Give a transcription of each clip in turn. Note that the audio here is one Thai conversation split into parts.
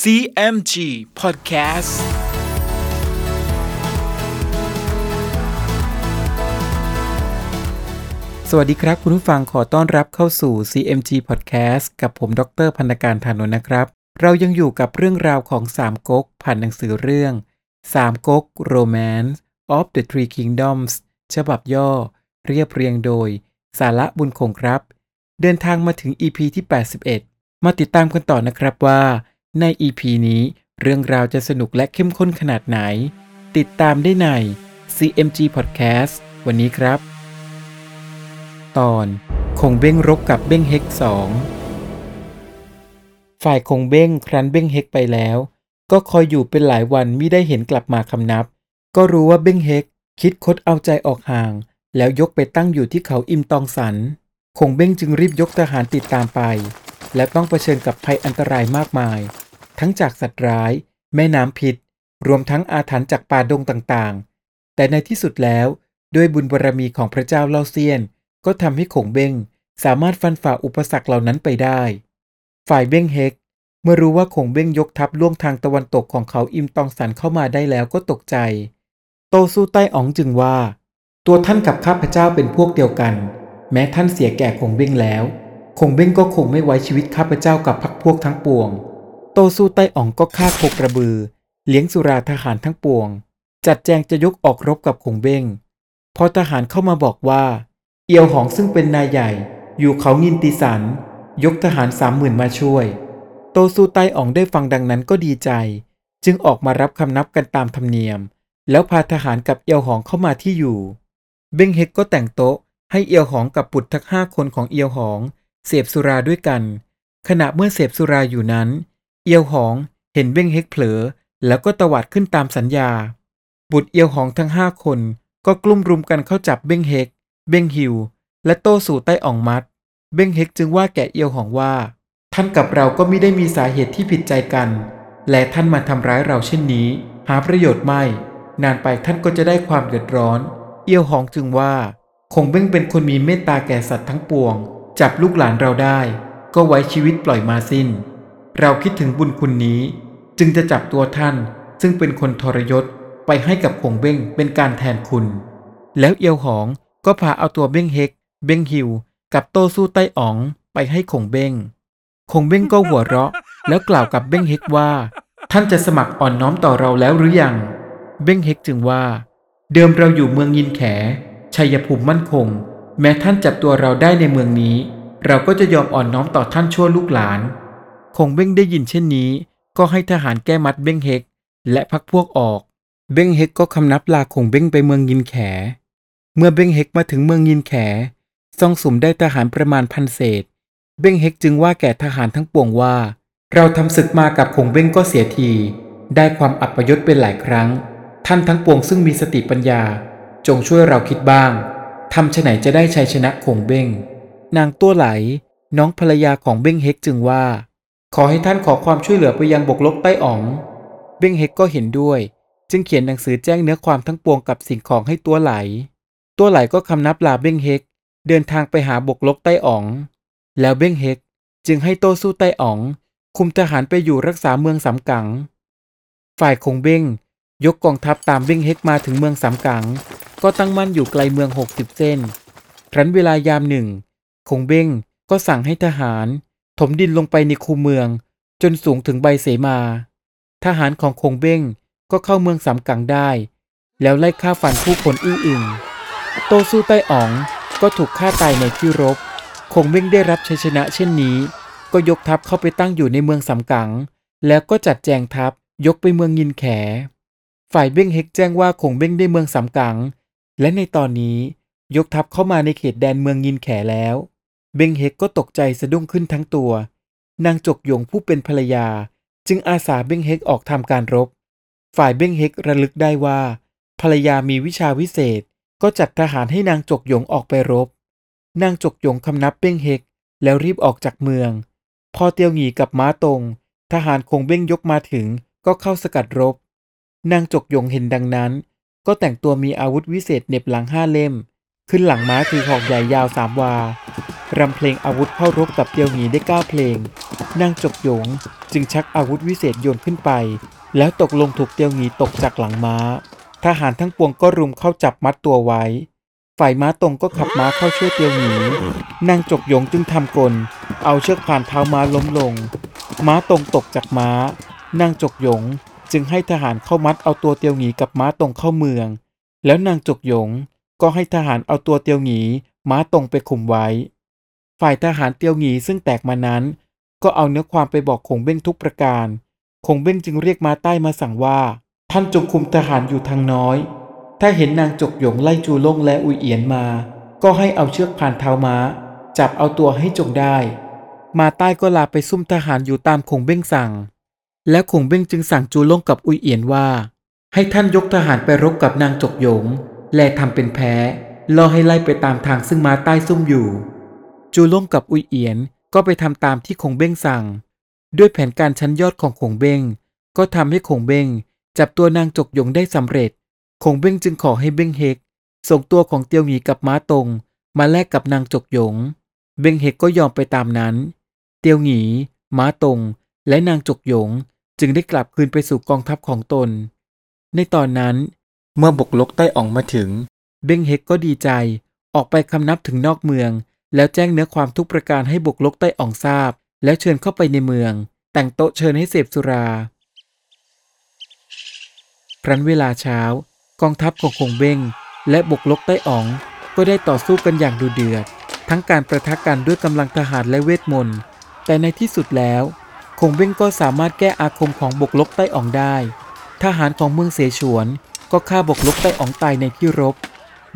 CMG Podcast สวัสดีครับคุณผู้ฟังขอต้อนรับเข้าสู่ CMG Podcast กับผมดรพันธการธานนท์นะครับ เรายังอยู่กับเรื่องราวของสามก๊กผ่านหนังสือเรื่องสามก๊ก Romance of the Three Kingdoms ฉบับย่อ เรียบเรียงโดย สาระบุญคงครับ เดินทางมาถึง EP ที่ 81 มาติดตามกันต่อนะครับว่า ใน EP นี้เรื่องราวจะสนุกและเข้มข้นขนาดไหน ติดตามได้ใน CMG Podcast วันนี้ครับ ตอนคงเบ้งรบกับเบ้งเฮกสองฝ่ายคงเบ้งครั้นเบ้งเฮกไปแล้ว ก็คอยอยู่เป็นหลายวันมิได้เห็นกลับมาคำนับ ก็รู้ว่าเบ้งเฮกคิดคดเอาใจออกห่าง แล้วยกไปตั้งอยู่ที่เขาอิมตองสัน คงเบ้งจึงรีบยกทหารติดตามไป และต้องเผชิญกับภัยอันตรายมากมาย ทั้งจากสัตว์ร้าย แม่น้ำพิษ รวมทั้งอาถรรพ์จากป่าดงต่างๆ แต่ในที่สุดแล้วด้วยบุญบารรมีของพระเจ้าเล่าเซียน ก็ทำให้ขงเบ้งสามารถฟันฝ่าอุปสรรคเหล่านั้นไปได้ ฝ่ายเบ้งเฮก เมื่อรู้ว่าขงเบ้งยกทัพล่วงทางตะวันตกของเขาอิมตองสันเข้ามาได้แล้วก็ตกใจ โตสู้ใต้อ๋องจึงว่า ตัวท่านกับข้าพเจ้าเป็นพวกเดียวกัน แม้ท่านเสียแก่คงเบ้งแล้วคงเบ้งก็คงไม่ไว้ชีวิตข้าพเจ้ากับพรรคพวกทั้งปวง โตสู้ใต้อ๋องก็ฆ่าโคกระบือ เลี้ยงสุราทหารทั้งปวง จัดแจงจะยกออกรบกับคงเบ้ง พอทหารเข้ามาบอกว่า เอียวหองซึ่งเป็นนายใหญ่ อยู่เขางินติสัน ยกทหารสามหมื่นมาช่วย โตซูไตอ๋องได้ฟังดังนั้นก็ดีใจ จึงออกมารับคำนับกันตามธรรมเนียม แล้วพาทหารกับเอียวหองเข้ามาที่อยู่ เบ้งเฮกก็แต่งโต๊ะให้เอียวหองกับบุตรทั้งห้าคนของเอียวหอง เสพสุราด้วยกัน ขณะเมื่อเสพสุราอยู่นั้น เอียวหองเห็นเบ้งเฮกเผลอ แล้วก็ตวาดขึ้นตามสัญญา บุตรเอียวหองทั้งห้าคนก็กลุ่มรุมกันเข้าจับเบ้งเฮก เบ้งฮิว และโต้สู่ใต้อ่องมัด เบ้งเฮกจึงว่าแก่เอียวหองว่า ท่านกับเราก็ไม่ได้มีสาเหตุที่ผิดใจกัน และท่านมาทำร้ายเราเช่นนี้ หาประโยชน์ไม่ นานไปท่านก็จะได้ความเดือดร้อน เอียวหองจึงว่า คงเบ้งเป็นคนมีเมตตาแก่สัตว์ทั้งปวง จับลูกหลานเราได้ ก็ไว้ชีวิตปล่อยมาสิ้น เราคิดถึงบุญคุณนี้ จึงจะจับตัวท่าน ซึ่งเป็นคนทรยศไปให้กับคงเบ้งเป็นการแทนคุณ แล้วเอียวหองก็พาเอาตัวเบ้งเฮก เบ้งฮิว กับโต้สู้ใต้อ๋องไปให้คงเบ้งคงเบ้งก็หัวเราะ แล้วกล่าวกับเบ้งเฮกว่า ท่านจะสมัครอ่อนน้อมต่อเราแล้วหรือยัง เบ้งเฮกจึงว่า เดิมเราอยู่เมืองยินแข ชัยภูมิมั่นคง แม้ท่านจับตัวเราได้ในเมืองนี้ เราก็จะยอมอ่อนน้อมต่อท่านชั่วลูกหลาน คงเบ้งได้ยินเช่นนี้ ก็ให้ทหารแก้มัดเบ้งเฮก และพักพวกออก เบ้งเฮกก็คำนับลาคงเบ้งไปเมืองยินแข เมื่อเบ้งเฮกมาถึงเมืองยินแขซ่องสุมได้ทหารประมาณพันเศษ เบ้งเฮกจึงว่าแก่ทหารทั้งปวงว่า เราทำศึกมากับคงเบ้งก็เสียที ได้ความอัปยศเป็นหลายครั้ง ท่านทั้งปวงซึ่งมีสติปัญญา จงช่วยเราคิดบ้างทำไหนจะได้ชัยชนะคงเบ้ง นางตัวไหล น้องภรรยาของเบ้งเฮกจึงว่า ขอให้ท่านขอความช่วยเหลือไปยังบกลบใต้อ๋อง เบ้งเฮกก็เห็นด้วย จึงเขียนหนังสือแจ้งเนื้อความทั้งปวงกับสิ่งของให้ตัวไหล ตัวไหลก็คำนับลาเบ้งเฮกเดินทางไปหาบกลกใต้อ๋อง แล้วเบ้งเฮกจึงให้โตสู้ใต้อ๋อง คุมทหารไปอยู่รักษาเมืองสำกัง ฝ่ายคงเบ้งยกกองทัพตามเบ้งเฮกมาถึงเมืองสำกัง ก็ตั้งมั่นอยู่ไกลเมืองหกสิบเส้นครั้นเวลายามหนึ่งคงเบ้งก็สั่งให้ทหาร มดินลงไปในคูเมือง จนสูงถึงใบเสมา ทหารของคงเบ้งก็เข้าเมืองสำกังได้ แล้วไล่ฆ่าฟันผู้คนอื้ออึง โตสู้ใต้อ๋องก็ถูกฆ่าตายในที่รบ คงเบ้งได้รับชัยชนะเช่นนี้ ก็ยกทัพเข้าไปตั้งอยู่ในเมืองสำกัง แล้วก็จัดแจงทัพยกไปเมืองยินแข ฝ่ายเบ้งเฮกแจ้งว่าคงเบ้งได้เมืองสำกัง และในตอนนี้ยกทัพเข้ามาในเขตแดนเมืองยินแขแล้ว เบ้งเฮกก็ตกใจสะดุ้งขึ้นทั้งตัว นางจกหยงผู้เป็นภรรยา จึงอาสาเบ้งเฮกออกทำการรบ ฝ่ายเบ้งเฮกระลึกได้ว่า ภรรยามีวิชาวิเศษ ก็จัดทหารให้นางจกหยงออกไปรบ นางจกหยงคำนับเบ้งเฮกแล้วรีบออกจากเมือง พอเตียวหงีกับม้าตรง ทหารคงเบ้งยกมาถึงก็เข้าสกัดรบ นางจกหยงเห็นดังนั้น ก็แต่งตัวมีอาวุธวิเศษเหน็บหลังห้าเล่ม ขึ้นหลังม้าถือหอกใหญ่ยาวสามวา รำเพลงอาวุธเข้ารบกับเตียวหนีได้เก้าเพลง นางจกหยงจึงชักอาวุธวิเศษโยนขึ้นไป แล้วตกลงถูกเตียวหนีตกจากหลังม้า ทหารทั้งปวงก็รุมเข้าจับมัดตัวไว้ ฝ่ายม้าตรงก็ขับม้าเข้าช่วยเตียวหนีนางจกหยงจึงทำกล เอาเชือกผ่านเท้าม้าล้มลง ม้าตรงตกจากม้า นางจกหยงจึงให้ทหารเข้ามัดเอาตัวเตียวหนีกับม้าตรงเข้าเมือง แล้วนางจกหยงก็ให้ทหารเอาตัวเตียวหนีม้าตรงไปคุมไว้ ฝ่ายทหารเตียวหนีซึ่งแตกมานั้น ก็เอาเนื้อความไปบอกคงเบ้งทุกประการ คงเบ้งจึงเรียกมาใต้มาสั่งว่า ท่านจงคุมทหารอยู่ทางน้อย ถ้าเห็นนางจกหยงไล่จูล่งและอุยเอียนมา ก็ให้เอาเชือกผ่านเท้าม้า จับเอาตัวให้จงได้ มาใต้ก็ลาไปซุ่มทหารอยู่ตามคงเบ้งสั่ง และคงเบ้งจึงสั่งจูล่งกับอุยเอียนว่า ให้ท่านยกทหารไปรบกับนางจกหยง และทำเป็นแพ้ล่อให้ไล่ไปตามทางซึ่งมาใต้ซุ่มอยู่ จูล่งกับอุยเอียนก็ไปทำตามที่คงเบ้งสั่ง ด้วยแผนการชั้นยอดของคงเบ้ง ก็ทำให้คงเบ้งจับตัวนางจกหยงได้สำเร็จคงเบ้งจึงขอให้เบ้งเฮก ส่งตัวของเตียวหงีกับม้าตรง มาแลกกับนางจกหยง เบ้งเฮกก็ยอมไปตามนั้น เตียวหงีม้าตรง และนางจกหยงจึงได้กลับคืนไปสู่กองทัพของตน ในตอนนั้น เมื่อบกลกใต้อ่องมาถึง เบ้งเฮกก็ดีใจออกไปคำนับถึงนอกเมือง แล้วแจ้งเนื้อความทุกประการให้บุกลกใต้อ่องทราบ แล้วเชิญเข้าไปในเมือง แต่งโต๊ะเชิญให้เสพสุรา ครั้นเวลาเช้า กองทัพของคงเบ้งและบุกลกใต้อ่องก็ได้ต่อสู้กันอย่างดุเดือด ทั้งการประทะกันด้วยกำลังทหารและเวทมนต์ แต่ในที่สุดแล้วคงเบ้งก็สามารถแก้อาคมของบกลกใต้อ่องได้ ทหารของเมืองเสฉวน ก็ฆ่าบกลกใต้อ่องตายในที่รบ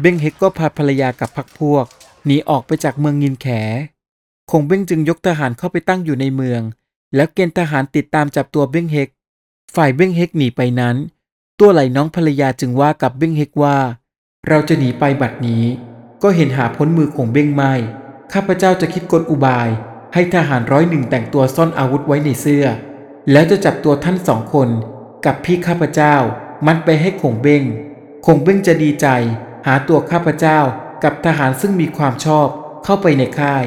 เบ้งเฮกก็พาภรรยากับพักพวก หนีออกไปจากเมืองงินแข คงเบ้งจึงยกทหารเข้าไปตั้งอยู่ในเมือง แล้วเกณฑ์ทหารติดตามจับตัวเบ้งเฮก ฝ่ายเบ้งเฮกหนีไปนั้น ตัวไหลน้องภรรยาจึงว่ากับเบ้งเฮกว่า เราจะหนีไปบัดนี้ ก็เห็นหาพ้นมือของเบ้งไม่ ข้าพเจ้าจะคิดกลอุบาย ให้ทหารร้อยหนึ่งแต่งตัวซ่อนอาวุธไว้ในเสื้อ แล้วจะจับตัวท่านสองคนกับพี่ข้าพเจ้า มัดไปให้คงเบ้งคงเบ้งจะดีใจ หาตัวข้าพเจ้า กับทหารซึ่งมีความชอบเข้าไปในค่าย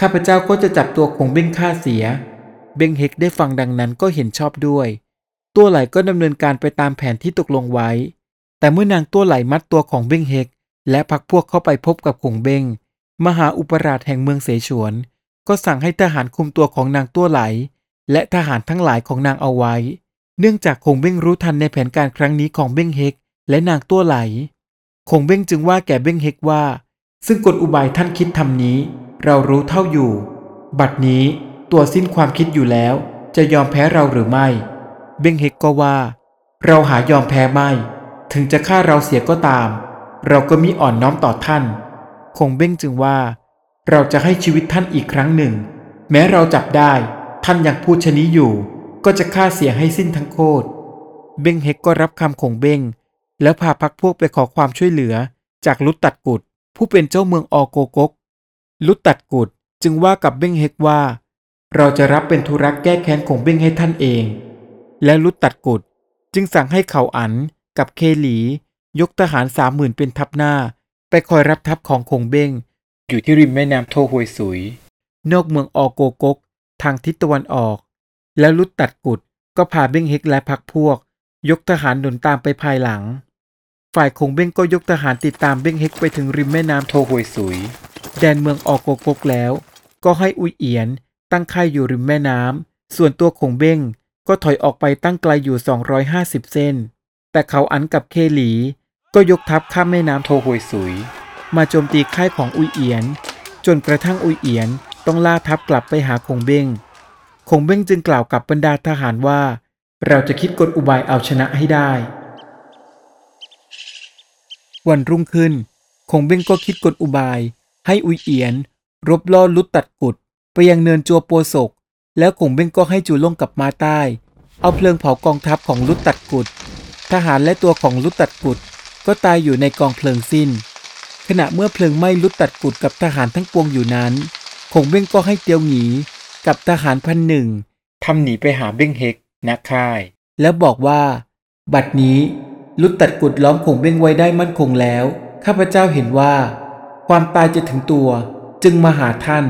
ข้าพเจ้าก็จะจับตัวคงเบ้งฆ่าเสีย เบ้งเฮกได้ฟังดังนั้นก็เห็นชอบด้วย ตัวไหลก็ดำเนินการไปตามแผนที่ตกลงไว้ แต่เมื่อนางตัวไหลมัดตัวของเบ้งเฮก และพักพวกเข้าไปพบกับคงเบ้งมหาอุปราชแห่งเมืองเสฉวน ก็สั่งให้ทหารคุมตัวของนางตัวไหล และทหารทั้งหลายของนางเอาไว้ เนื่องจากคงเบ้งรู้ทันในแผนการครั้งนี้ของเบ้งเฮก และนางตัวไหล คงเบ้งจึงว่าแก่เบ้งเฮกว่า ซึ่งกลอุบายท่านคิดทำนี้ เรารู้เท่าอยู่ บัดนี้ตัวสิ้นความคิดอยู่แล้ว จะยอมแพ้เราหรือไม่ เบ้งเฮกก็ว่า เราหายอมแพ้ไม่ ถึงจะฆ่าเราเสียก็ตาม เราก็มิอ่อนน้อมต่อท่าน คงเบ้งจึงว่า เราจะให้ชีวิตท่านอีกครั้งหนึ่ง แม้เราจับได้ ท่านยังพูดชนี้อยู่ ก็จะฆ่าเสียให้สิ้นทั้งโคตรเบ้งเฮกก็รับคำคงเบ้ง แล้วพาพักพวกไปขอความช่วยเหลือจากลุตตัดกุดผู้เป็นเจ้าเมืองออโกกก ลุตตัดกุดจึงว่ากับเบ้งเฮกว่า เราจะรับเป็นธุระแก้แค้นของเบ้งให้ท่านเอง และลุตตัดกุดจึงสั่งให้เขาอันกับเคหลี ยกทหารสามหมื่นเป็นทัพหน้า ไปคอยรับทัพของคงเบ้ง อยู่ที่ริมแม่น้ำโทฮวยสุย นอกเมืองออโกกก ทางทิศตะวันออก แล้วลุตตัดกุดก็พาเบ้งเฮกและพักพวก ยกทหารหนุนตามไปภายหลัง ฝ่ายคงเบ้งก็ยกทหารติดตามเบ้งเฮกไปถึงริมแม่น้ำโทฮวยสุย แดนเมืองออกโกกกแล้ว ก็ให้อุยเอียน ตั้งค่ายอยู่ริมแม่น้ำส่วนตัวคงเบ้งก็ถอยออกไปตั้งไกลอยู่ 250 เส้น แต่เขาอันกับเคหลี ก็ยกทัพข้ามแม่น้ำโทฮวยสุย มาโจมตีค่ายของอุยเอียน จนกระทั่งอุยเอียนต้องล่าทัพกลับไปหาคงเบ้งคงเบ้งจึงกล่าวกับบรรดาทหารว่า เราจะคิดกลอุบายเอาชนะให้ได้ วันรุ่งขึ้น คงเบ้งก็คิดกลอุบาย ให้อุยเอียน รบล่อลุดตัดกุด ไปยังเนินจัวโปศก แล้วคงเบ้งก็ให้จูล่งกับมาใต้ เอาเพลิงเผากองทัพของลุดตัดกุด ทหารและตัวของลุดตัดกุด ก็ตายอยู่ในกองเพลิงสิ้น ขณะเมื่อเพลิงไหม้ลุดตัดกุดกับทหารทั้งปวงอยู่นั้น คงเบ้งก็ให้เตียวหงีกับทหารพันหนึ่งทำหนีไปหาเบ้งเฮกณค่าย แล้วบอกว่า บัดนี้ ลุดตัดกุดล้อมคงเบ้งไว้ได้มั่นคงแล้ว ข้าพเจ้าเห็นว่า ความตายจะถึงตัวจึงจึงมาหาท่าน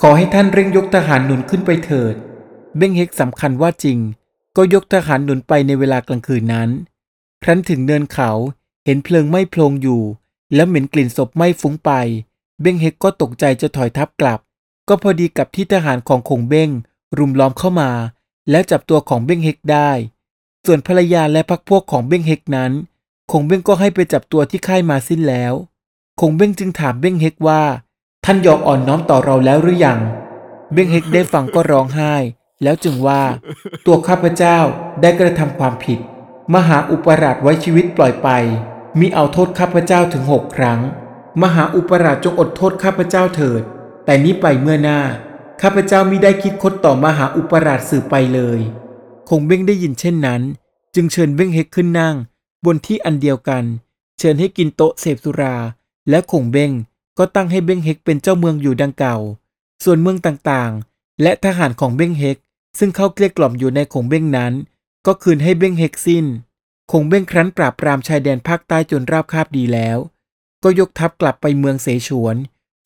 ขอให้ท่านเร่งยกทหารหนุนขึ้นไปเถิด เบ้งเฮกสำคัญว่าจริง ก็ยกทหารหนุนไปในเวลากลางคืนนั้น ครั้นถึงเนินเขาเห็นเพลิงไหม้โพลงอยู่ แล้วเหม็นกลิ่นศพไหม้ฟุ้งไป เบ้งเฮกก็ตกใจจะถอยทับกลับ ก็พอดีกับที่ทหารของคงเบ้งรุมล้อมเข้ามา แล้วจับตัวของเบ้งเฮกได้ ส่วนภรรยาและพักพวกของเบ้งเฮกนั้น คงเบ้งก็ให้ไปจับตัวที่ค่ายมาสิ้นแล้ว คงเบ้งจึงถามเบ้งเฮกว่า ท่านยอมอ่อนน้อมต่อเราแล้วหรือยัง เบ้งเฮกได้ฟังก็ร้องไห้ แล้วจึงว่า ตัวข้าพเจ้าได้กระทำความผิด มหาอุปราชไว้ชีวิตปล่อยไปมีเอาโทษข้าพเจ้าถึงหกครั้ง มหาอุปราชจงอดโทษข้าพเจ้าเถิด แต่นี้ไปเมื่อหน้า ข้าพเจ้ามิได้คิดคดต่อมหาอุปราชสืบไปเลย งเบ้งได้ยินเช่นนั้น จึงเชิญเบ้งเฮกขึ้นนั่ง บนที่อันเดียวกัน เชิญให้กินโต๊ะเสพสุรา และคงเบ้งก็ตั้งให้เบ้งเฮกเป็นเจ้าเมืองอยู่ดังเก่า ส่วนเมืองต่างๆ และทหารของเบ้งเฮกซึ่งเข้าเกลี้ยกล่อมอยู่ในคงเบ้งนั้น ก็คืนให้เบ้งเฮกสิ้นคงเบ้งครั้นปราบปรามชายแดนภาคใต้จนราบคาบดีแล้ว ก็ยกทัพกลับไปเมืองเสฉวน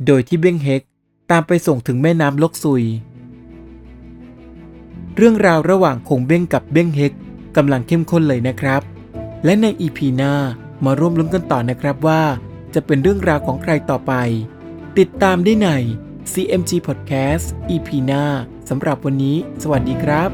โดยที่เบ้งเฮกตามไปส่งถึงแม่น้ำลกซุย เรื่องราวระหว่างคงเบ้งกับเบ้งเฮกกำลังเข้มข้นเลยนะครับ และในอีพีหน้ามาร่วมลุ้นกันต่อนะครับว่า จะเป็นเรื่องราวของใครต่อไป ติดตามได้ใน CMG Podcast EP หน้าสำหรับวันนี้ สวัสดีครับ